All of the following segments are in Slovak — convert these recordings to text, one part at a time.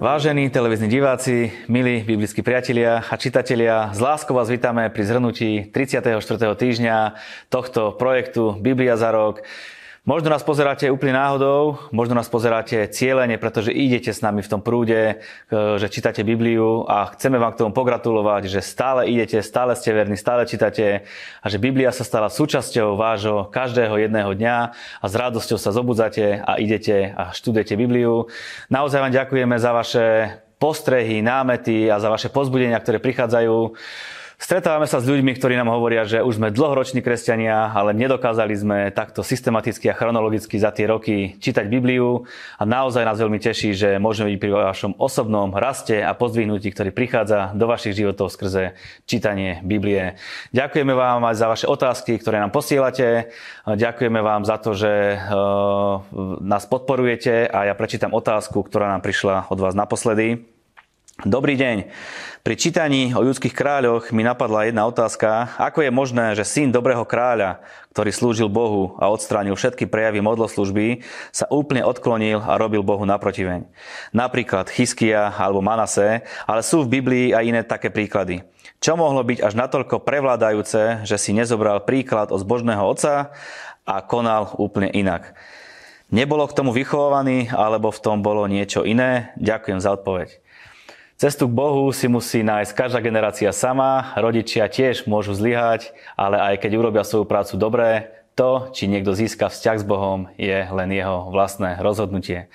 Vážení televízni diváci, milí biblickí priatelia a čitatelia, z láskou vás vítame pri zhrnutí 34. týždňa tohto projektu Biblia za rok. Možno nás pozeráte úplne náhodou, možno nás pozeráte cieľene, pretože idete s nami v tom prúde, e, že čítate Bibliu a chceme vám k tomu pogratulovať, že stále idete, stále ste verní, stále čítate a že Biblia sa stala súčasťou vášho každého jedného dňa a s radosťou sa zobudzate a idete a študujete Bibliu. Naozaj vám ďakujeme za vaše postrehy, námety a za vaše pozbudenia, ktoré prichádzajú. Stretávame sa s ľuďmi, ktorí nám hovoria, že už sme dlhoroční kresťania, ale nedokázali sme takto systematicky a chronologicky za tie roky čítať Bibliu a naozaj nás veľmi teší, že môžeme byť pri vašom osobnom raste a pozdvihnutí, ktorý prichádza do vašich životov skrze čítanie Biblie. Ďakujeme vám aj za vaše otázky, ktoré nám posielate. Ďakujeme vám za to, že eh, nás podporujete a ja prečítam otázku, ktorá nám prišla od vás naposledy. Dobrý deň. Pri čítaní o ľudských kráľoch mi napadla jedna otázka. Ako je možné, že syn dobrého kráľa, ktorý slúžil Bohu a odstránil všetky prejavy modloslužby, sa úplne odklonil a robil Bohu naprotiveň? Napríklad Chyskia alebo Manase, ale sú v Biblii aj iné také príklady. Čo mohlo byť až natoľko prevládajúce, že si nezobral príklad od zbožného otca a konal úplne inak? Nebolo k tomu vychovaný, alebo v tom bolo niečo iné? Ďakujem za odpoveď. Cestu k Bohu si musí nájsť každá generácia sama, rodičia tiež môžu zlyhať, ale aj keď urobia svoju prácu dobre, to, či niekto získa vzťah s Bohom, je len jeho vlastné rozhodnutie.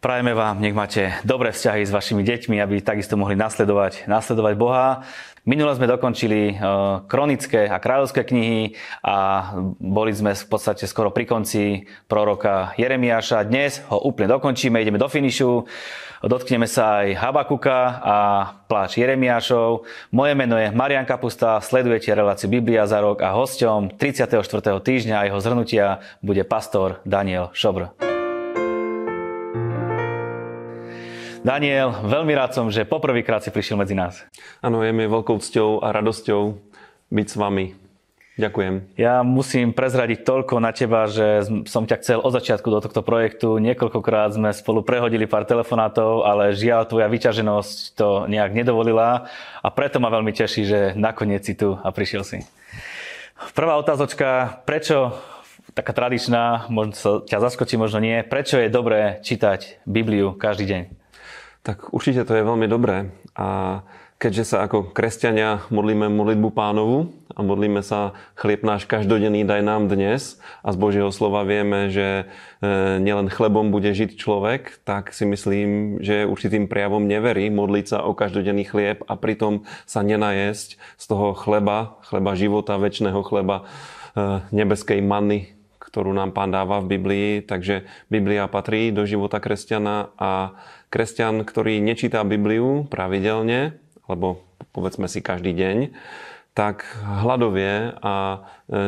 Prajeme vám, nech máte dobré vzťahy s vašimi deťmi, aby takisto mohli nasledovať, nasledovať Boha. Minule sme dokončili e, kronické a kráľovské knihy a boli sme v podstate skoro pri konci proroka Jeremiáša. Dnes ho úplne dokončíme, ideme do finišu. Dotkneme sa aj Habakuka a pláč Jeremiášov. Moje meno je Marian Kapusta, sledujete reláciu Biblia za rok a hosťom 34. týždňa jeho zhrnutia bude pastor Daniel Šobr. Daniel, veľmi rád som, že poprvýkrát si prišiel medzi nás. Áno, je mi veľkou cťou a radosťou byť s vami. Ďakujem. Ja musím prezradiť toľko na teba, že som ťa chcel od začiatku do tohto projektu. Niekoľkokrát sme spolu prehodili pár telefonátov, ale žiaľ, tvoja vyťaženosť to nejak nedovolila a preto ma veľmi teší, že nakoniec si tu a prišiel si. Prvá otázočka, prečo taká tradičná, možno sa ťa zaskočí, možno nie. Prečo je dobré čítať Bibliu každý deň? Tak určite to je veľmi dobré. A keďže sa ako kresťania modlíme modlitbu pánovu a modlíme sa chlieb náš každodenný daj nám dnes a z Božieho slova vieme, že e, nielen chlebom bude žiť človek, tak si myslím, že určitým prejavom neverí modliť sa o každodenný chlieb a pritom sa nenajesť z toho chleba, chleba života, väčšného chleba, e, nebeskej manny, ktorú nám pán dáva v Biblii. Takže Biblia patrí do života kresťana a kresťan, ktorý nečíta Bibliu pravidelne, alebo povedzme si každý deň, tak hladovie a e,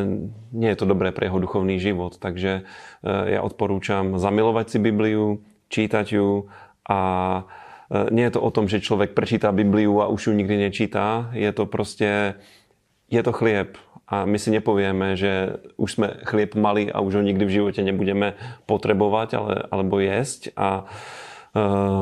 nie je to dobré pre jeho duchovný život. Takže e, ja odporúčam zamilovať si Bibliu, čítať ju a e, nie je to o tom, že človek prečíta Bibliu a už ju nikdy nečíta. Je to proste, je to chlieb. A my si nepovieme, že už sme chlieb mali a už ho nikdy v živote nebudeme potrebovať ale, alebo jesť. A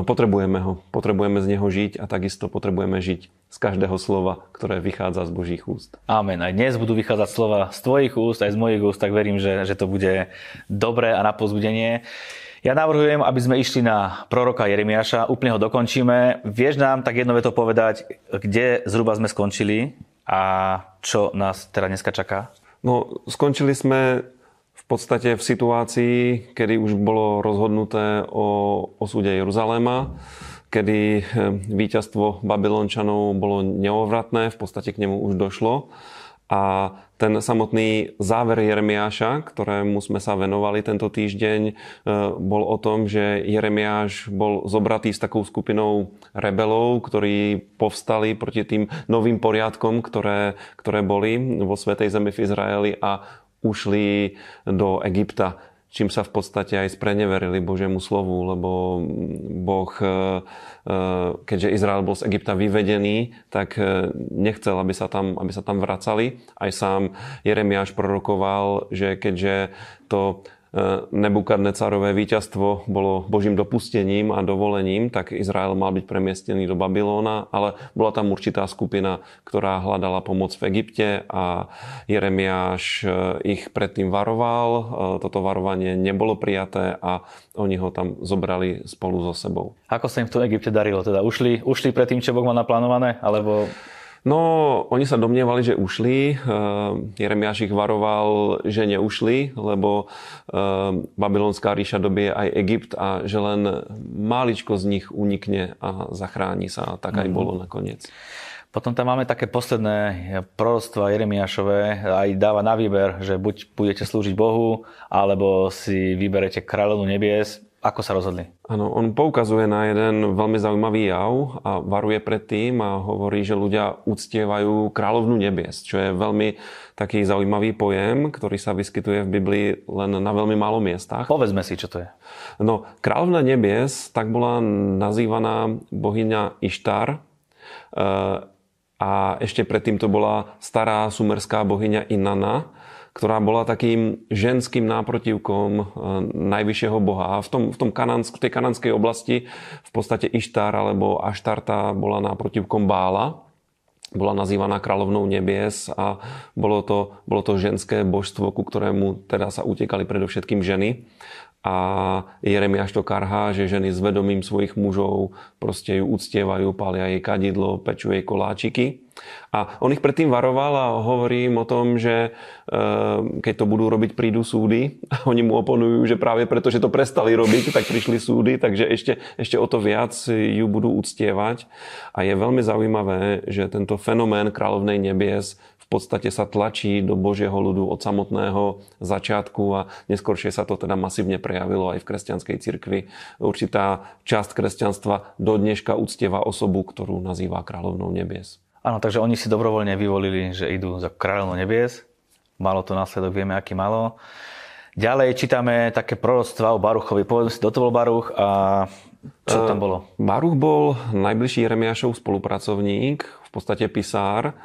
potrebujeme ho, potrebujeme z neho žiť a takisto potrebujeme žiť z každého slova, ktoré vychádza z Božích úst. Amen. Aj dnes budú vychádzať slova z tvojich úst, aj z mojich úst, tak verím, že, že to bude dobré a na pozbudenie. Ja navrhujem, aby sme išli na proroka Jeremiáša, úplne ho dokončíme. Vieš nám tak jedno veto povedať, kde zhruba sme skončili a čo nás teda dneska čaká? No, skončili sme podstate v situácii, kedy už bolo rozhodnuté o osude Jeruzaléma, kedy eh, víťazstvo Babylončanov bolo neovratné, v podstate k nemu už došlo. A ten samotný záver Jeremiáša, ktorému sme sa venovali tento týždeň, eh, bol o tom, že Jeremiáš bol zobratý s takou skupinou rebelov, ktorí povstali proti tým novým poriadkom, ktoré, ktoré boli vo Svetej zemi v Izraeli a ušli do Egypta, čím sa v podstate aj spreneverili Božiemu slovu, lebo Boh, e, e, keďže Izrael bol z Egypta vyvedený, tak e, nechcel, aby sa tam, aby sa tam vracali. Aj sám Jeremiáš prorokoval, že keďže to Nebukadnecarové víťazstvo bolo Božím dopustením a dovolením, tak Izrael mal byť premiestnený do Babylóna, ale bola tam určitá skupina, ktorá hľadala pomoc v Egypte a Jeremiáš e, ich predtým varoval. E, toto varovanie nebolo prijaté a oni ho tam zobrali spolu so sebou. Ako sa im v tom Egypte darilo? Teda ušli, ušli pred tým, čo Boh mal naplánované? Alebo No, oni sa domnievali, že ušli. Eh, Jeremiáš ich varoval, že neušli, lebo eh, babylonská ríša dobie aj Egypt a že len máličko z nich unikne a zachráni sa. A tak aj mm-hmm. bolo nakoniec. Potom tam máme také posledné proroctva Jeremiášové, aj dáva na výber, že buď budete slúžiť Bohu, alebo si vyberete kráľovnú nebies. Ako sa rozhodli? Áno, on poukazuje na jeden veľmi zaujímavý jav a varuje pred tým a hovorí, že ľudia uctievajú kráľovnú nebies, čo je veľmi taký zaujímavý pojem, ktorý sa vyskytuje v Biblii len na veľmi málo miestach. Povedzme si, čo to je. No, kráľovná nebies tak bola nazývaná bohyňa Ištar e, a ešte predtým to bola stará sumerská bohyňa Inanna, ktorá bola takým ženským náprotivkom e, najvyššieho boha. A v, tom, v, tom kanansk, v tej kananskej oblasti v podstate Ištar alebo Aštarta bola náprotivkom Bála bola nazývaná kráľovnou nebies a bolo to, bolo to ženské božstvo, ku ktorému teda sa utekali predovšetkým ženy a Jeremiáš to karhá, že ženy s vedomím svojich mužov proste ju uctievajú, pália jej kadidlo, pečú jej koláčiky. A on ich predtým varoval a hovorí o tom, že e, keď to budú robiť, prídu súdy. A oni mu oponujú, že práve preto, že to prestali robiť, tak prišli súdy, takže ešte, ešte o to viac ju budú uctievať. A je veľmi zaujímavé, že tento fenomén kráľovnej nebies v podstate sa tlačí do Božieho ľudu od samotného začiatku a neskôršie sa to teda masívne prejavilo aj v kresťanskej cirkvi. Určitá časť kresťanstva do dneška uctieva osobu, ktorú nazýva kráľovnou nebies. Áno, takže oni si dobrovoľne vyvolili, že idú za kráľovnou nebies. Malo to následok, vieme, aký malo. Ďalej čítame také proroctva o Baruchovi. Povedzme si, kto to bol Baruch a čo tam bolo? Baruch bol najbližší Jeremiášov spolupracovník, v podstate pisár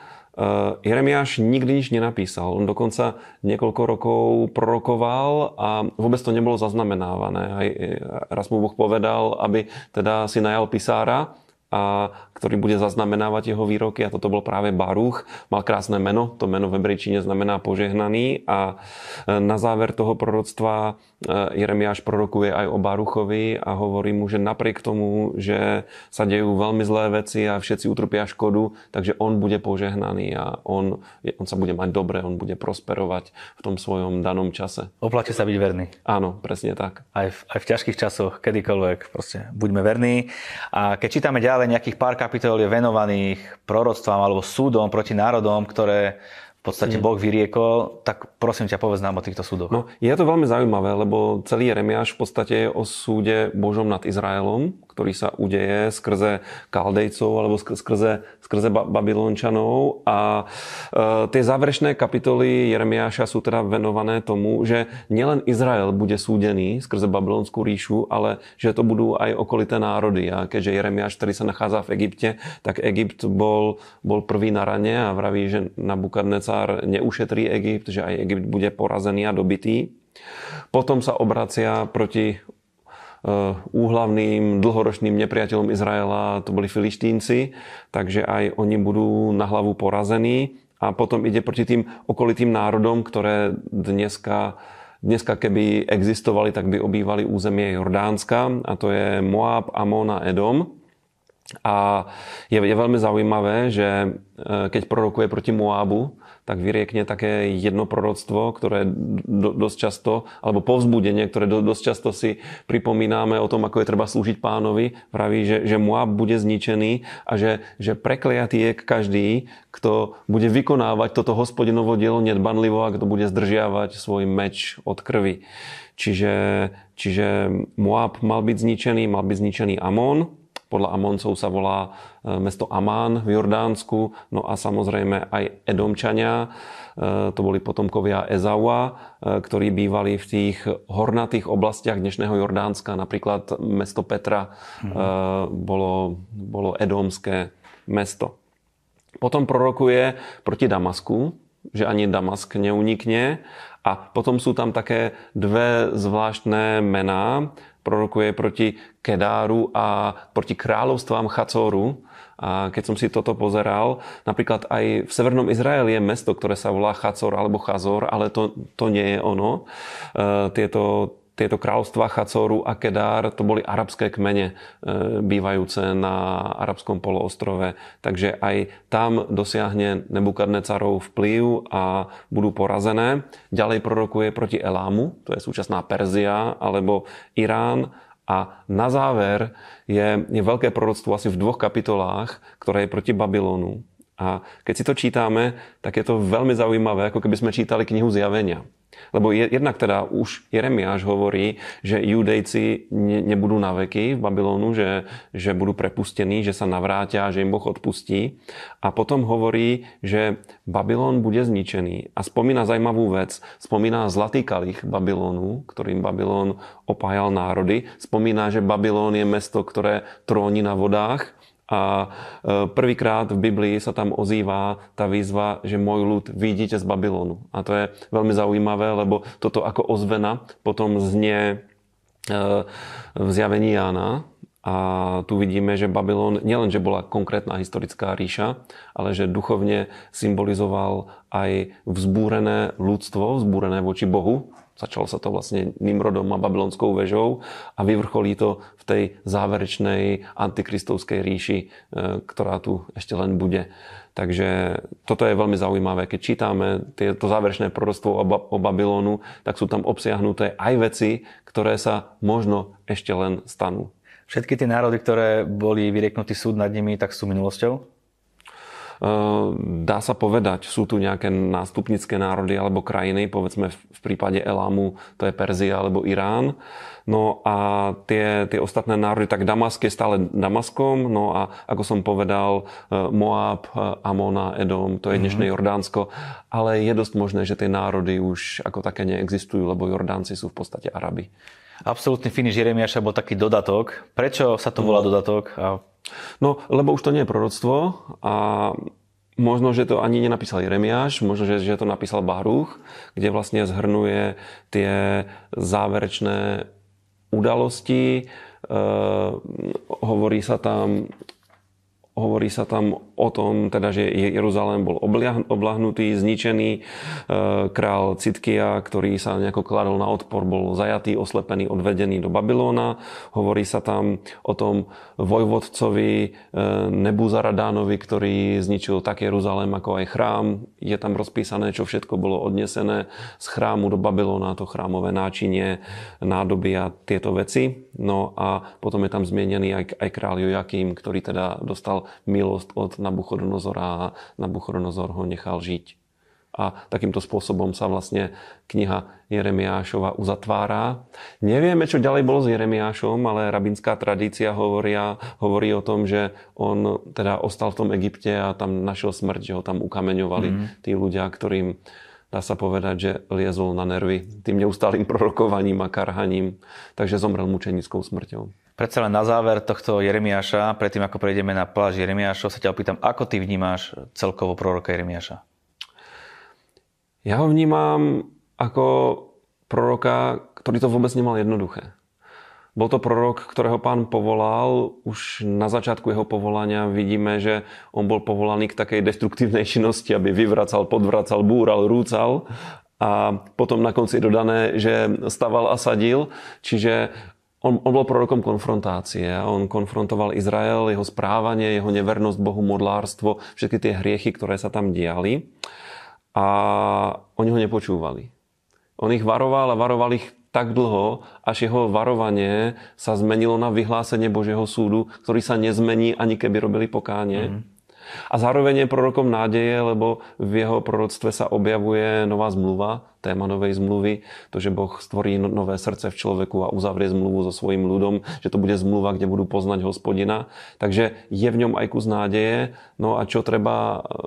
Jeremiáš nikdy nič nenapísal. On dokonca niekoľko rokov prorokoval a vôbec to nebolo zaznamenávané. Aj e, raz mu Boh povedal, aby teda si najal pisára a ktorý bude zaznamenávať jeho výroky a toto bol práve Baruch. Mal krásne meno, to meno v hebrejčine znamená požehnaný a e, na záver toho proroctva e, Jeremiáš prorokuje aj o Baruchovi a hovorí mu, že napriek tomu, že sa dejú veľmi zlé veci a všetci utrpia škodu, takže on bude požehnaný a on, on sa bude mať dobre, on bude prosperovať v tom svojom danom čase. Oplatí sa byť verný. Áno, presne tak. Aj v, aj v ťažkých časoch, kedykoľvek, proste buďme verní. A keď čítame ďalej, ale nejakých pár kapitol je venovaných proroctvám alebo súdom proti národom, ktoré v podstate mm. Boh vyriekol, tak prosím ťa, povedz nám o týchto súdoch. No, je to veľmi zaujímavé, lebo celý Jeremiáš v podstate je o súde Božom nad Izraelom, ktorý sa udeje skrze Kaldejcov alebo skrze, skrze Babylončanov. A e, tie záverečné kapitoly Jeremiáša sú teda venované tomu, že nielen Izrael bude súdený skrze Babylonskú ríšu, ale že to budú aj okolité národy. A keďže Jeremiáš, ktorý sa nachádza v Egypte, tak Egypt bol, bol prvý na rane a vraví, že Nabukadnecár neušetrí Egypt, že aj Egypt bude porazený a dobitý. Potom sa obracia proti Eh, úhlavným dlhoročným nepriateľom Izraela to boli filištínci, takže aj oni budú na hlavu porazení a potom ide proti tým okolitým národom, ktoré dneska Dneska, keby existovali, tak by obývali územie Jordánska a to je Moab, Amon a Edom. A je, je veľmi zaujímavé, že eh, keď prorokuje proti Moabu, tak vyriekne také jedno proroctvo, ktoré do, dosť často, alebo povzbudenie, ktoré do, dosť často si pripomíname o tom, ako je treba slúžiť pánovi. Praví, že, že Moab bude zničený a že, že prekliatý je každý, kto bude vykonávať toto hospodinovo dielo nedbanlivo a kto bude zdržiavať svoj meč od krvi. Čiže, čiže Moab mal byť zničený, mal byť zničený Amon, podľa Amoncov sa volá e, mesto Amán v Jordánsku, no a samozrejme aj Edomčania, e, to boli potomkovia Ezaua, e, ktorí bývali v tých hornatých oblastiach dnešného Jordánska, napríklad mesto Petra mm. bolo, bolo edomské mesto. Potom prorokuje proti Damasku, že ani Damask neunikne A potom sú tam také dve zvláštne mená. Prorokuje proti Kedáru a proti kráľovstvám Chacoru. A keď som si toto pozeral, napríklad aj v Severnom Izraeli je mesto, ktoré sa volá Chacor alebo Chazor, ale to, to nie je ono. E, tieto tieto kráľovstva Chacoru a Kedár, to boli arabské kmene e, bývajúce na arabskom poloostrove. Takže aj tam dosiahne Nebukadnecarov vplyv a budú porazené. Ďalej prorokuje proti Elámu, to je súčasná Perzia, alebo Irán. A na záver je, je veľké proroctvo asi v dvoch kapitolách, ktoré je proti Babylonu. A keď si to čítame, tak je to veľmi zaujímavé, ako keby sme čítali knihu Zjavenia. Lebo jednak teda už Jeremiáš hovorí, že judejci ne, nebudú na veky v Babylonu, že, že budú prepustení, že sa navrátia, že im Boh odpustí. A potom hovorí, že Babylon bude zničený. A spomína zajímavú vec. Spomína zlatý kalich Babylonu, ktorým Babylon opájal národy. Spomína, že Babylon je mesto, ktoré tróni na vodách a e, prvýkrát v Biblii sa tam ozýva tá výzva, že môj ľud vidíte z Babylonu. A to je veľmi zaujímavé, lebo toto ako ozvena potom znie e, v zjavení Jána. A tu vidíme, že Babylon nielenže bola konkrétna historická ríša, ale že duchovne symbolizoval aj vzbúrené ľudstvo, vzbúrené voči Bohu, Začalo sa to vlastne Nimrodom a babylonskou vežou a vyvrcholí to v tej záverečnej antikristovskej ríši, e, ktorá tu ešte len bude. Takže toto je veľmi zaujímavé. Keď čítame to záverečné prorostvo o Babylonu, tak sú tam obsiahnuté aj veci, ktoré sa možno ešte len stanú. Všetky tie národy, ktoré boli vyrieknutý súd nad nimi, tak sú minulosťou? Ehm, dá sa povedať, sú tu nejaké nástupnické národy alebo krajiny, povedzme v prípade Elámu to je Perzia alebo Irán. No a tie, tie ostatné národy, tak Damask je stále Damaskom, no a ako som povedal, e, Moab, e, Amona, Edom, to je mhm. dnešné. Jordánsko, ale je dosť možné, že tie národy už ako také neexistujú, lebo Jordánci sú v podstate Arabi. Absolutný finish Jeremiaša bol taký dodatok. Prečo sa to volá dodatok? A No, lebo už to nie je proroctvo a Možno, že to ani nenapísal Jeremiáš, možno, že, že to napísal Baruch, kde vlastne zhrnuje tie záverečné udalosti. E, hovorí sa tam Hovorí sa tam o tom, teda, že Jeruzalém bol oblahnutý, zničený. E, král Citkia, ktorý sa nejako kladol na odpor, bol zajatý, oslepený, odvedený do Babylóna. Hovorí sa tam o tom vojvodcovi e, Nebuzaradánovi, ktorý zničil tak Jeruzalém ako aj chrám. Je tam rozpísané, čo všetko bolo odnesené z chrámu do Babylóna, to chrámové náčinie, nádoby a tieto veci. No a potom je tam zmienený aj, aj král Jojakým, ktorý teda dostal milosť od Nabuchodonozora a Nabuchodonozor ho nechal žiť. A takýmto spôsobom sa vlastne kniha Jeremiášova uzatvára. Nevieme, čo ďalej bolo s Jeremiášom, ale rabinská tradícia hovoria, hovorí o tom, že on teda ostal v tom Egypte a tam našiel smrť, že ho tam ukameňovali mm. tí ľudia, ktorým dá sa povedať, že liezol na nervy tým neustálým prorokovaním a karhaním, takže zomrel mučenickou smrťou. Predsa len na záver tohto Jeremiáša, predtým ako prejdeme na pláž Jeremiášov, sa ťa opýtam, ako ty vnímáš celkovo proroka Jeremiáša? Ja ho vnímam ako proroka, ktorý to vôbec nemal jednoduché. Bol to prorok, ktorého pán povolal. Už na začiatku jeho povolania vidíme, že on bol povolaný k takej destruktívnej činnosti, aby vyvracal, podvracal, búral, rúcal. A potom na konci dodané, že staval a sadil. Čiže on, on bol prorokom konfrontácie. On konfrontoval Izrael, jeho správanie, jeho nevernosť Bohu, modlárstvo, všetky tie hriechy, ktoré sa tam diali. A oni ho nepočúvali. On ich varoval a varoval ich tak dlho, až jeho varovanie sa zmenilo na vyhlásenie Božieho súdu, ktorý sa nezmení ani keby robili pokánie. Mm. A zároveň je prorokom nádeje, lebo v jeho proroctve sa objavuje nová zmluva, téma novej zmluvy, to, že Boh stvorí no- nové srdce v človeku a uzavrie zmluvu so svojím ľudom, že to bude zmluva, kde budú poznať hospodina. Takže je v ňom aj kus nádeje. No a čo treba e,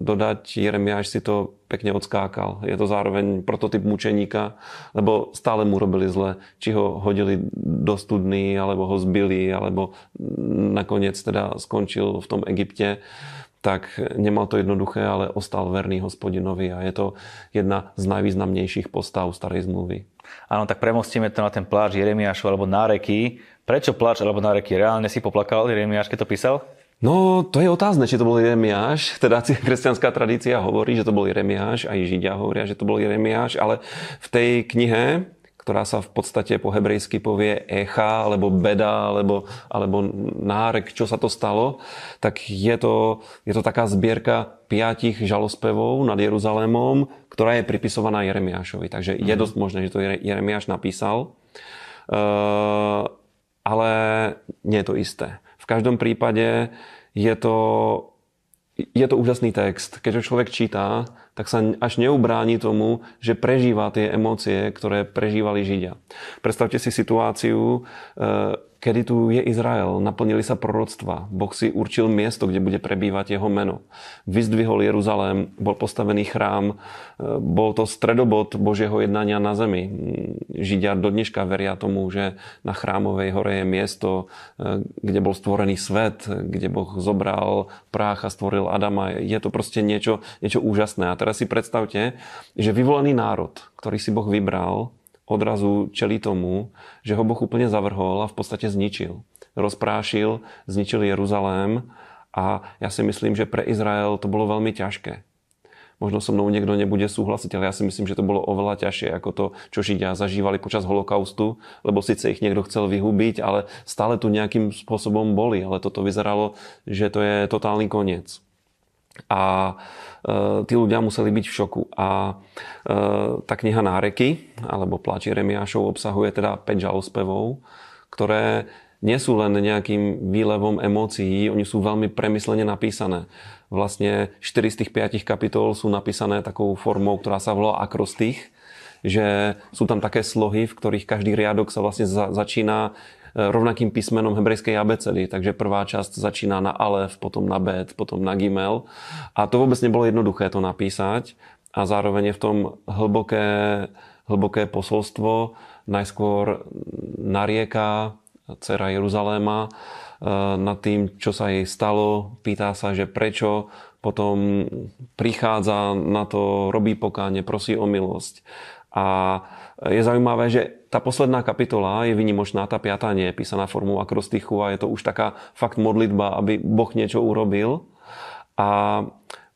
dodať, Jeremiáš si to pekne odskákal. Je to zároveň prototyp mučeníka, lebo stále mu robili zle. Či ho hodili do studny, alebo ho zbili, alebo nakoniec teda skončil v tom Egypte tak nemal to jednoduché, ale ostal verný hospodinovi a je to jedna z najvýznamnejších postav starej zmluvy. Áno, tak premostíme to na ten pláč Jeremiášu alebo náreky. Prečo pláč alebo náreky? Reálne si poplakal Jeremiáš, keď to písal? No, to je otázne, či to bol Jeremiáš. Teda kresťanská tradícia hovorí, že to bol Jeremiáš, aj Židia hovoria, že to bol Jeremiáš, ale v tej knihe ktorá sa v podstate po hebrejsky povie echa, alebo beda, alebo, alebo nárek, čo sa to stalo, tak je to, je to taká zbierka piatich žalospevov nad Jeruzalémom, ktorá je pripisovaná Jeremiášovi. Takže mm-hmm. je mhm. dosť možné, že to Jeremiáš napísal. Uh, ale nie je to isté. V každom prípade je to, je to úžasný text. Keď ho človek číta, tak sa až neubráni tomu, že prežíva tie emócie, ktoré prežívali Židia. Predstavte si situáciu, e, kedy tu je Izrael, naplnili sa proroctva, Boh si určil miesto, kde bude prebývať jeho meno. Vyzdvihol Jeruzalém, bol postavený chrám, e, bol to stredobod Božieho jednania na zemi. Židia do dneška veria tomu, že na chrámovej hore je miesto, e, kde bol stvorený svet, kde Boh zobral prách a stvoril Adama. Je to proste niečo, niečo úžasné. A teraz si predstavte, že vyvolený národ, ktorý si Boh vybral, odrazu čelí tomu, že ho Boh úplne zavrhol a v podstate zničil. Rozprášil, zničil Jeruzalém a ja si myslím, že pre Izrael to bolo veľmi ťažké. Možno so mnou niekto nebude súhlasiť, ale ja si myslím, že to bolo oveľa ťažšie ako to, čo Židia zažívali počas holokaustu, lebo síce ich niekto chcel vyhubiť, ale stále tu nejakým spôsobom boli, ale toto vyzeralo, že to je totálny koniec. A e, tí ľudia museli byť v šoku. A e, tá kniha Náreky, alebo Pláči Remiášov, obsahuje teda 5 žalospevov, ktoré nie sú len nejakým výlevom emócií, oni sú veľmi premyslene napísané. Vlastne 4 z tých 5 kapitol sú napísané takou formou, ktorá sa volá akrostých, že sú tam také slohy, v ktorých každý riadok sa vlastne za, začína rovnakým písmenom hebrejskej abecedy. Takže prvá časť začína na alef, potom na bet, potom na gimel. A to vôbec nebolo jednoduché to napísať. A zároveň je v tom hlboké, hlboké posolstvo. Najskôr narieka dcera Jeruzaléma e, nad tým, čo sa jej stalo. Pýta sa, že prečo potom prichádza na to, robí pokáne, prosí o milosť. A je zaujímavé, že tá posledná kapitola je vynimočná, tá piatá nie je písaná formou akrostichu a je to už taká fakt modlitba, aby Boh niečo urobil. A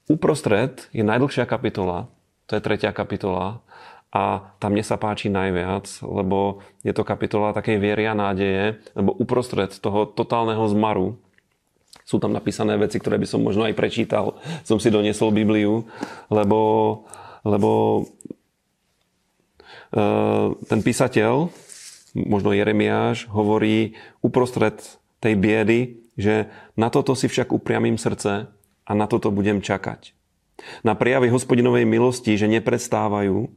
uprostred je najdlhšia kapitola, to je tretia kapitola, a tam mne sa páči najviac, lebo je to kapitola takej viery a nádeje, lebo uprostred toho totálneho zmaru sú tam napísané veci, ktoré by som možno aj prečítal. Som si doniesol Bibliu, lebo, lebo ten písateľ, možno Jeremiáš, hovorí uprostred tej biedy, že na toto si však upriamím srdce a na toto budem čakať. Na prijavy hospodinovej milosti, že nepredstávajú,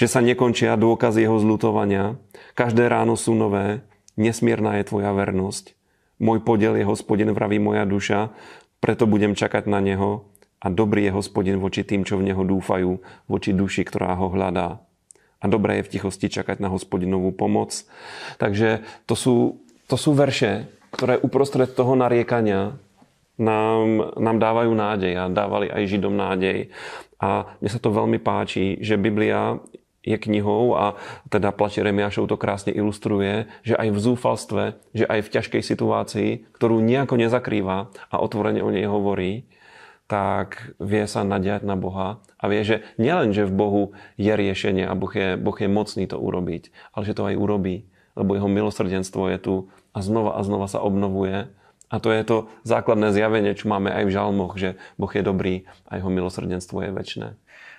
že sa nekončia dôkazy jeho zlutovania, každé ráno sú nové, nesmierna je tvoja vernosť. Môj podiel je hospodin, vraví moja duša, preto budem čakať na neho a dobrý je hospodin voči tým, čo v neho dúfajú, voči duši, ktorá ho hľadá a dobré je v tichosti čakať na hospodinovú pomoc. Takže to sú, to sú verše, ktoré uprostred toho nariekania nám, nám dávajú nádej a dávali aj Židom nádej. A mne sa to veľmi páči, že Biblia je knihou a teda Plač Remiášov to krásne ilustruje, že aj v zúfalstve, že aj v ťažkej situácii, ktorú nejako nezakrýva a otvorene o nej hovorí, tak vie sa nadiať na Boha a vie, že nielen, že v Bohu je riešenie a Boh je, boh je mocný to urobiť, ale že to aj urobí, lebo jeho milosrdenstvo je tu a znova a znova sa obnovuje. A to je to základné zjavenie, čo máme aj v žalmoch, že Boh je dobrý a jeho milosrdenstvo je väčšie.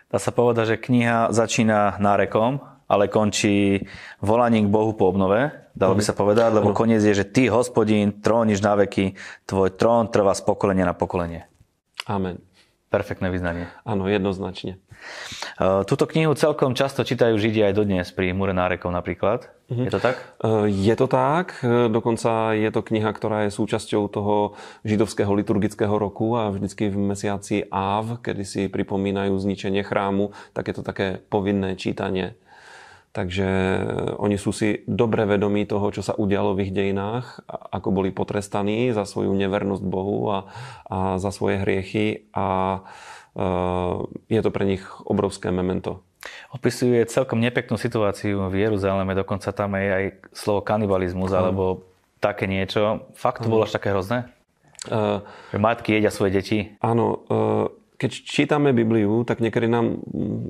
Dá sa povedať, že kniha začína nárekom, ale končí volaním k Bohu po obnove, dalo by sa povedať, lebo koniec je, že ty, hospodín, tróniš na veky, tvoj trón trvá z pokolenia na pokolenie. Amen. Perfektné vyznanie. Áno, jednoznačne. E, túto knihu celkom často čítajú Židia aj dodnes pri Mure nárekov napríklad. Uh-huh. Je to tak? E, je to tak. E, dokonca je to kniha, ktorá je súčasťou toho židovského liturgického roku a vždycky v mesiaci Áv, kedy si pripomínajú zničenie chrámu, tak je to také povinné čítanie Takže oni sú si dobre vedomí toho, čo sa udialo v ich dejinách, ako boli potrestaní za svoju nevernosť Bohu a, a za svoje hriechy a uh, je to pre nich obrovské memento. Opisuje celkom nepeknú situáciu v Jeruzaleme, dokonca tam je aj slovo kanibalizmus, hmm. alebo také niečo. Fakt to bolo až také hrozné? Uh, že matky jedia svoje deti? Áno, uh, keď čítame Bibliu, tak niekedy nám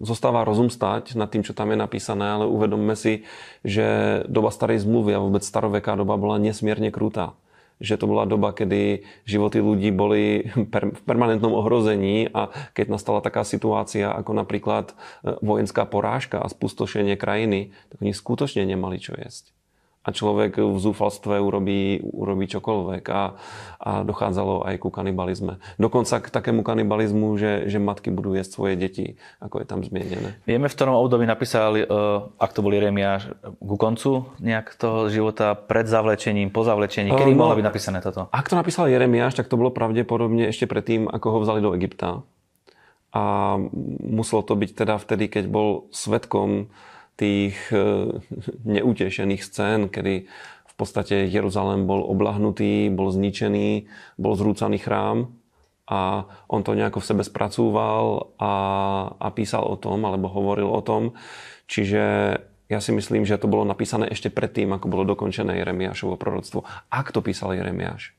zostáva rozum stať nad tým, čo tam je napísané, ale uvedomme si, že doba starej zmluvy a vôbec staroveká doba bola nesmierne krutá. Že to bola doba, kedy životy ľudí boli v permanentnom ohrození a keď nastala taká situácia ako napríklad e, vojenská porážka a spustošenie krajiny, tak oni skutočne nemali čo jesť a človek v zúfalstve urobí, urobí čokoľvek a, a dochádzalo aj ku kanibalizme. Dokonca k takému kanibalizmu, že, že matky budú jesť svoje deti, ako je tam zmienené. Vieme, v ktorom období napísal, e, ak to bol Jeremiáš, ku koncu nejak toho života, pred zavlečením, po zavlečení? Kedy no, mohlo byť napísané toto? Ak to napísal Jeremiáš, tak to bolo pravdepodobne ešte predtým, ako ho vzali do Egypta. A muselo to byť teda vtedy, keď bol svetkom tých e, neutešených scén, kedy v podstate Jeruzalém bol oblahnutý, bol zničený, bol zrúcaný chrám a on to nejako v sebe spracúval a, a písal o tom, alebo hovoril o tom. Čiže ja si myslím, že to bolo napísané ešte predtým, ako bolo dokončené Jeremiášovo proroctvo. Ak to písal Jeremiáš?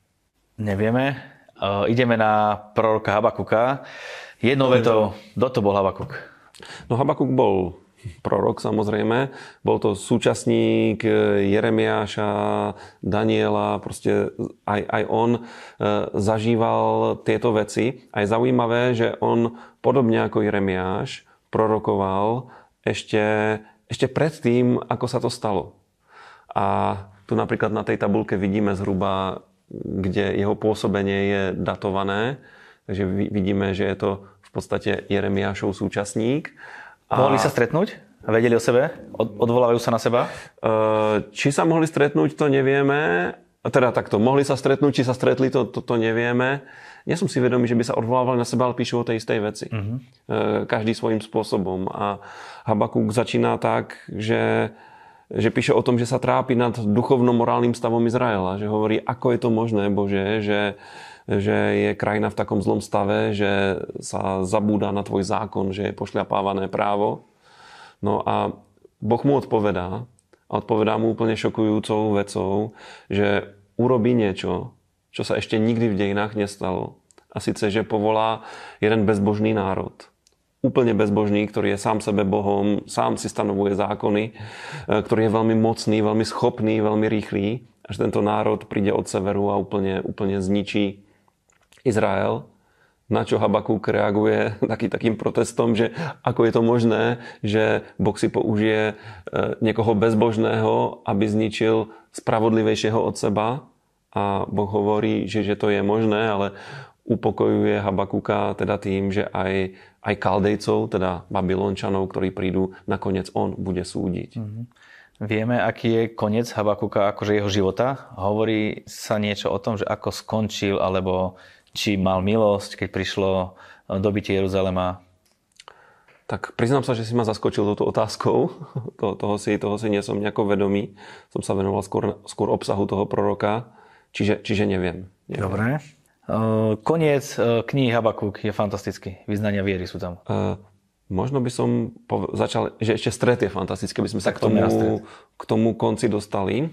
Nevieme. Uh, ideme na proroka Habakuka. Jednou vetou, kto to bol Habakuk? No Habakuk bol prorok samozrejme. Bol to súčasník e, Jeremiáša, Daniela, proste aj, aj on e, zažíval tieto veci. A je zaujímavé, že on podobne ako Jeremiáš prorokoval ešte, ešte predtým, ako sa to stalo. A tu napríklad na tej tabulke vidíme zhruba, kde jeho pôsobenie je datované. Takže vidíme, že je to v podstate Jeremiášov súčasník. A... Mohli sa stretnúť? A vedeli o sebe? Od, odvolávajú sa na seba? Uh, či sa mohli stretnúť, to nevieme. Teda takto, mohli sa stretnúť, či sa stretli, to, to, to nevieme. Nie som si vedomý, že by sa odvolávali na seba, ale píšu o tej istej veci. Uh-huh. Uh, každý svojím spôsobom. A Habakuk začína tak, že že píše o tom, že sa trápi nad duchovno-morálnym stavom Izraela. Že hovorí, ako je to možné, Bože, že, že je krajina v takom zlom stave, že sa zabúda na tvoj zákon, že je pošľapávané právo. No a Boh mu odpovedá, a odpovedá mu úplne šokujúcou vecou, že urobí niečo, čo sa ešte nikdy v dejinách nestalo. A síce, že povolá jeden bezbožný národ. Úplne bezbožný, ktorý je sám sebe Bohom, sám si stanovuje zákony, e, ktorý je veľmi mocný, veľmi schopný, veľmi rýchly. Až tento národ príde od severu a úplne, úplne zničí Izrael, na čo Habakúk reaguje taký, takým protestom, že ako je to možné, že Boh si použije e, niekoho bezbožného, aby zničil spravodlivejšieho od seba. A Boh hovorí, že, že to je možné, ale upokojuje Habakúka teda tým, že aj, aj Kaldejcov, teda Babylončanov, ktorí prídu, nakoniec on bude súdiť. Mm-hmm. Vieme, aký je koniec Habakuka, akože jeho života? Hovorí sa niečo o tom, že ako skončil, alebo či mal milosť, keď prišlo dobytie Jeruzalema? Tak priznám sa, že si ma zaskočil touto otázkou. To, toho, si, toho si nie som nejako vedomý. Som sa venoval skôr, skôr obsahu toho proroka, čiže, čiže neviem. neviem. Dobre. Koniec knihy Habakuk je fantastický. Vyznania viery sú tam. Uh, možno by som začal, že ešte stret je fantastické, by sme tak sa k tomu, k tomu konci dostali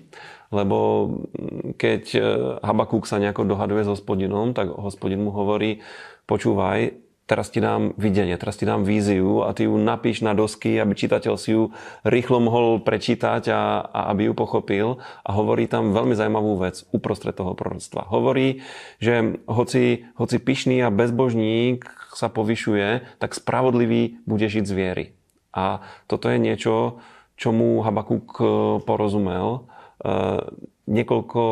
lebo keď e, Habakúk sa nejako dohaduje s hospodinom, tak hospodin mu hovorí, počúvaj, teraz ti dám videnie, teraz ti dám víziu a ty ju napíš na dosky, aby čitateľ si ju rýchlo mohol prečítať a, a aby ju pochopil. A hovorí tam veľmi zaujímavú vec uprostred toho proroctva. Hovorí, že hoci, hoci pyšný a bezbožník sa povyšuje, tak spravodlivý bude žiť z viery. A toto je niečo, čomu Habakuk e, porozumel niekoľko,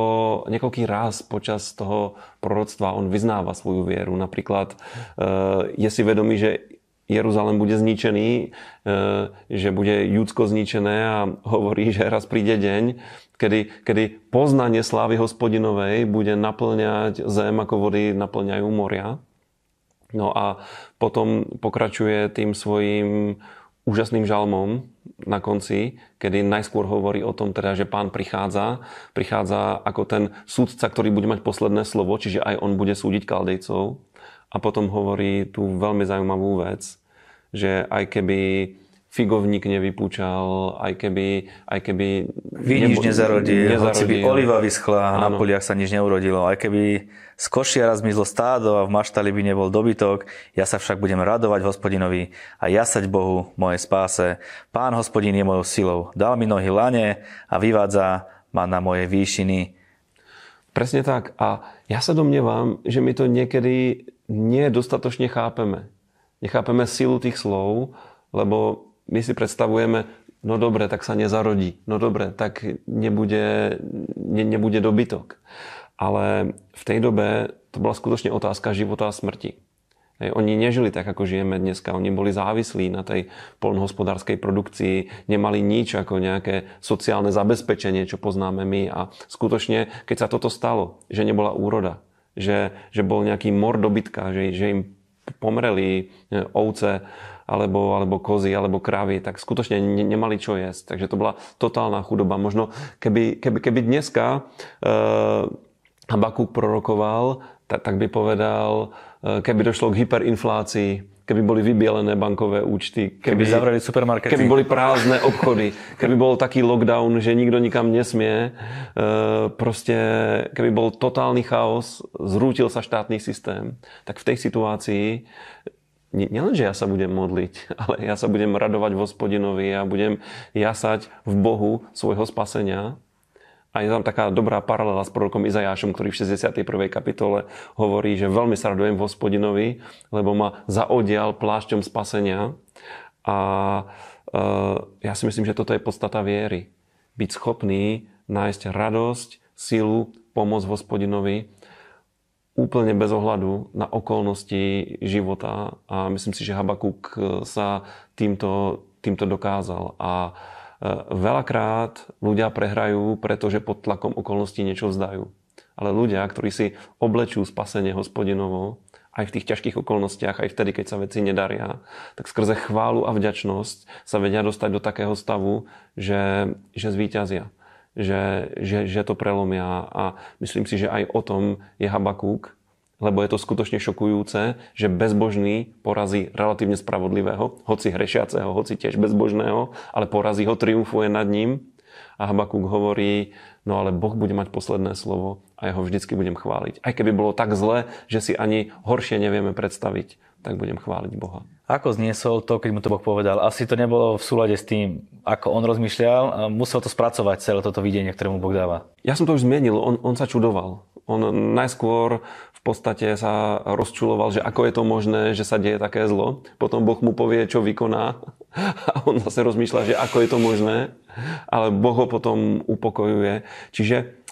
niekoľký raz počas toho proroctva on vyznáva svoju vieru. Napríklad eh, je si vedomý, že Jeruzalém bude zničený, eh, že bude Júdsko zničené a hovorí, že raz príde deň, kedy, kedy poznanie slávy hospodinovej bude naplňať zem, ako vody naplňajú moria. No a potom pokračuje tým svojim úžasným žalmom na konci, kedy najskôr hovorí o tom, teda, že pán prichádza, prichádza ako ten súdca, ktorý bude mať posledné slovo, čiže aj on bude súdiť kaldejcov. A potom hovorí tú veľmi zaujímavú vec, že aj keby figovník nevypúčal, aj keby... Aj keby Víniš nebo, nezarodil, nezarodil, hoci by oliva vyschla a na poliach sa nič neurodilo, aj keby z košiara zmizlo stádo a v maštali by nebol dobytok, ja sa však budem radovať hospodinovi a jasať Bohu mojej spáse. Pán hospodin je mojou silou, dal mi nohy lane a vyvádza ma na moje výšiny. Presne tak. A ja sa domnievam, že my to niekedy nie dostatočne chápeme. Nechápeme silu tých slov, lebo my si predstavujeme, no dobre, tak sa nezarodí, no dobre, tak nebude, ne, nebude dobytok. Ale v tej dobe to bola skutočne otázka života a smrti. Hej, oni nežili tak, ako žijeme dneska. Oni boli závislí na tej polnohospodárskej produkcii, nemali nič ako nejaké sociálne zabezpečenie, čo poznáme my. A skutočne, keď sa toto stalo, že nebola úroda, že, že bol nejaký mor dobytka, že, že im pomreli ovce, alebo, alebo kozy, alebo kravy, tak skutočne ne, nemali čo jesť. Takže to bola totálna chudoba. Možno keby, keby, keby dneska uh, Habakuk prorokoval, tak, tak by povedal, uh, keby došlo k hyperinflácii, keby boli vybielené bankové účty, keby, keby zavreli supermarkety, keby boli prázdne obchody, keby bol taký lockdown, že nikto nikam nesmie, uh, proste keby bol totálny chaos, zrútil sa štátny systém, tak v tej situácii nielen, že ja sa budem modliť, ale ja sa budem radovať v hospodinovi a budem jasať v Bohu svojho spasenia. A je tam taká dobrá paralela s prorokom Izajášom, ktorý v 61. kapitole hovorí, že veľmi sa radujem v hospodinovi, lebo ma zaodial plášťom spasenia. A e, ja si myslím, že toto je podstata viery. Byť schopný nájsť radosť, silu, pomoc hospodinovi úplne bez ohľadu na okolnosti života a myslím si, že Habakuk sa týmto, týmto dokázal. A veľakrát ľudia prehrajú, pretože pod tlakom okolností niečo vzdajú. Ale ľudia, ktorí si oblečú spasenie hospodinovo, aj v tých ťažkých okolnostiach, aj vtedy, keď sa veci nedaria, tak skrze chválu a vďačnosť sa vedia dostať do takého stavu, že, že zvíťazia že, že, že to prelomia. A myslím si, že aj o tom je Habakúk, lebo je to skutočne šokujúce, že bezbožný porazí relatívne spravodlivého, hoci hrešiaceho, hoci tiež bezbožného, ale porazí ho, triumfuje nad ním. A Habakuk hovorí, no ale Boh bude mať posledné slovo a ja ho vždycky budem chváliť. Aj keby bolo tak zle, že si ani horšie nevieme predstaviť, tak budem chváliť Boha. Ako zniesol to, keď mu to Boh povedal? Asi to nebolo v súlade s tým, ako on rozmýšľal. Musel to spracovať celé toto videnie, ktoré mu Boh dáva. Ja som to už zmienil. On, on sa čudoval. On najskôr podstate sa rozčuloval, že ako je to možné, že sa deje také zlo. Potom Boh mu povie, čo vykoná. A on zase rozmýšľa, že ako je to možné. Ale Boh ho potom upokojuje. Čiže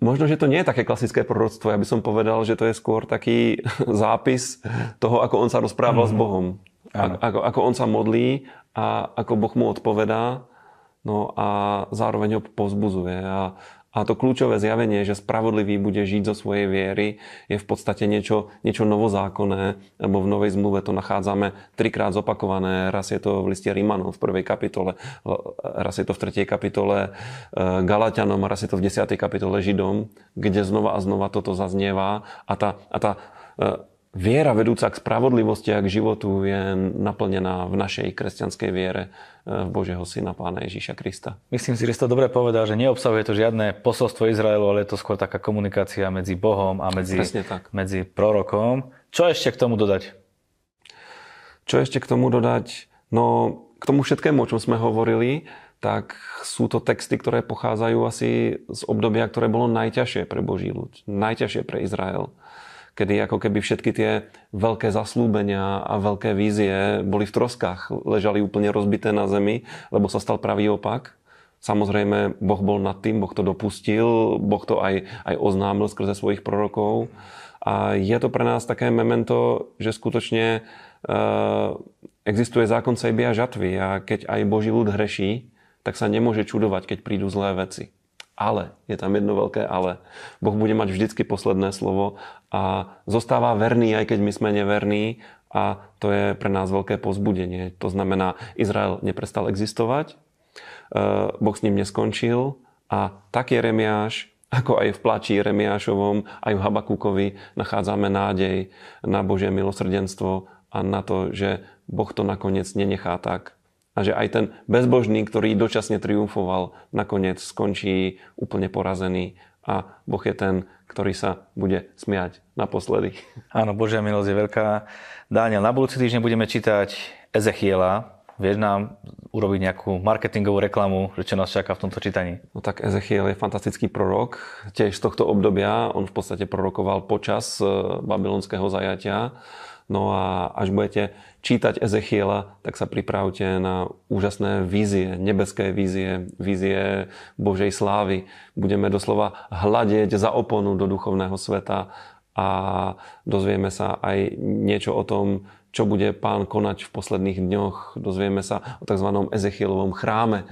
Možno, že to nie je také klasické proroctvo. Ja by som povedal, že to je skôr taký zápis toho, ako on sa rozprával mm-hmm. s mhm. Bohom. Ako, ako on sa modlí a ako Boh mu odpovedá. No a zároveň ho pozbuzuje. A, a to kľúčové zjavenie, že spravodlivý bude žiť zo svojej viery, je v podstate niečo, niečo novozákonné, lebo v Novej zmluve to nachádzame trikrát zopakované. Raz je to v liste Rímanom v prvej kapitole, raz je to v tretej kapitole e, Galatianom raz je to v desiatej kapitole Židom, kde znova a znova toto zaznieva. A tá, a tá e, viera vedúca k spravodlivosti a k životu je naplnená v našej kresťanskej viere eh, v Božieho Syna Pána Ježíša Krista. Myslím si, že si to dobre povedal, že neobsahuje to žiadne posolstvo Izraelu, ale je to skôr taká komunikácia medzi Bohom a medzi, medzi prorokom. Čo ešte k tomu dodať? Čo ešte k tomu dodať? No, k tomu všetkému, o čom sme hovorili, tak sú to texty, ktoré pochádzajú asi z obdobia, ktoré bolo najťažšie pre Boží ľud, najťažšie pre Izrael kedy ako keby všetky tie veľké zaslúbenia a veľké vízie boli v troskách, ležali úplne rozbité na zemi, lebo sa stal pravý opak. Samozrejme, Boh bol nad tým, Boh to dopustil, Boh to aj, aj oznámil skrze svojich prorokov. A je to pre nás také memento, že skutočne e, existuje zákon sejby a žatvy a keď aj Boží ľud hreší, tak sa nemôže čudovať, keď prídu zlé veci ale, je tam jedno veľké ale. Boh bude mať vždycky posledné slovo a zostáva verný, aj keď my sme neverní a to je pre nás veľké pozbudenie. To znamená, Izrael neprestal existovať, e, Boh s ním neskončil a tak Jeremiáš, ako aj v plači Jeremiášovom, aj v Habakúkovi nachádzame nádej na Božie milosrdenstvo a na to, že Boh to nakoniec nenechá tak. A že aj ten bezbožný, ktorý dočasne triumfoval, nakoniec skončí úplne porazený a Boh je ten, ktorý sa bude smiať naposledy. Áno, Božia milosť je veľká. Daniel, na budúci týždeň budeme čítať Ezechiela. Vieš nám urobiť nejakú marketingovú reklamu, že čo nás čaká v tomto čítaní? No tak Ezechiel je fantastický prorok. Tiež z tohto obdobia on v podstate prorokoval počas eh, babylonského zajatia No a až budete čítať Ezechiela, tak sa pripravte na úžasné vízie, nebeské vízie, vízie Božej slávy. Budeme doslova hľadieť za oponu do duchovného sveta a dozvieme sa aj niečo o tom, čo bude pán konať v posledných dňoch. Dozvieme sa o tzv. Ezechielovom chráme, e,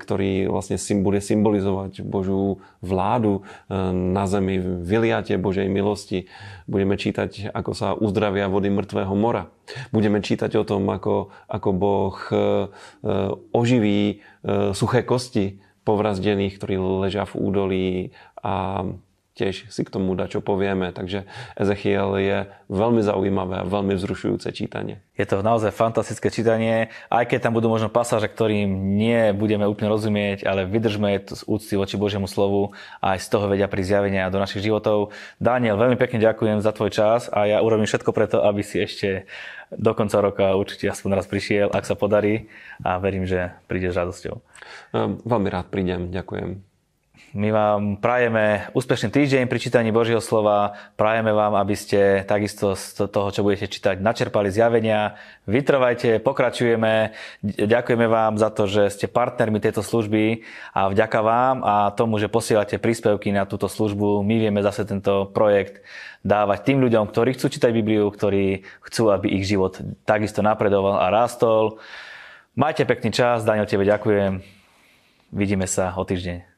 ktorý vlastne bude symbolizovať Božú vládu e, na zemi, vyliatie Božej milosti. Budeme čítať, ako sa uzdravia vody mŕtvého mora. Budeme čítať o tom, ako, ako Boh e, oživí suché kosti povrazdených, ktorí ležia v údolí a tiež si k tomu dať, čo povieme. Takže Ezechiel je veľmi zaujímavé a veľmi vzrušujúce čítanie. Je to naozaj fantastické čítanie, aj keď tam budú možno pasáže, ktorým nie budeme úplne rozumieť, ale vydržme to z úcty voči Božiemu slovu a aj z toho vedia pri zjavenia do našich životov. Daniel, veľmi pekne ďakujem za tvoj čas a ja urobím všetko preto, aby si ešte do konca roka určite aspoň raz prišiel, ak sa podarí a verím, že prídeš s radosťou. Ehm, veľmi rád prídem, ďakujem. My vám prajeme úspešný týždeň pri čítaní Božieho slova. Prajeme vám, aby ste takisto z toho, čo budete čítať, načerpali zjavenia. Vytrvajte, pokračujeme. Ďakujeme vám za to, že ste partnermi tejto služby a vďaka vám a tomu, že posielate príspevky na túto službu, my vieme zase tento projekt dávať tým ľuďom, ktorí chcú čítať Bibliu, ktorí chcú, aby ich život takisto napredoval a rástol. Majte pekný čas, Daniel, tebe ďakujem. Vidíme sa o týždeň.